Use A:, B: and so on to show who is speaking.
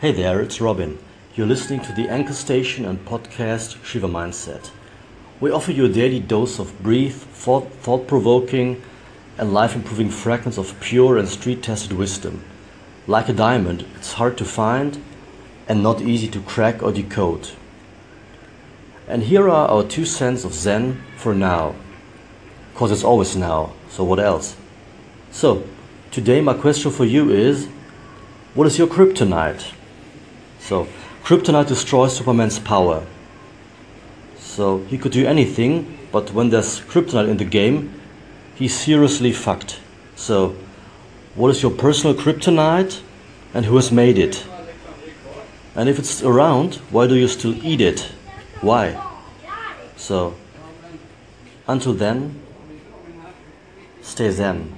A: Hey there, it's Robin. You're listening to the Anchor Station and podcast Shiva Mindset. We offer you a daily dose of brief, thought provoking, and life improving fragments of pure and street tested wisdom. Like a diamond, it's hard to find and not easy to crack or decode. And here are our two cents of Zen for now. Cause it's always now, so what else? So, today my question for you is what is your kryptonite? So, kryptonite destroys Superman's power. So, he could do anything, but when there's kryptonite in the game, he's seriously fucked. So, what is your personal kryptonite and who has made it? And if it's around, why do you still eat it? Why? So, until then, stay zen.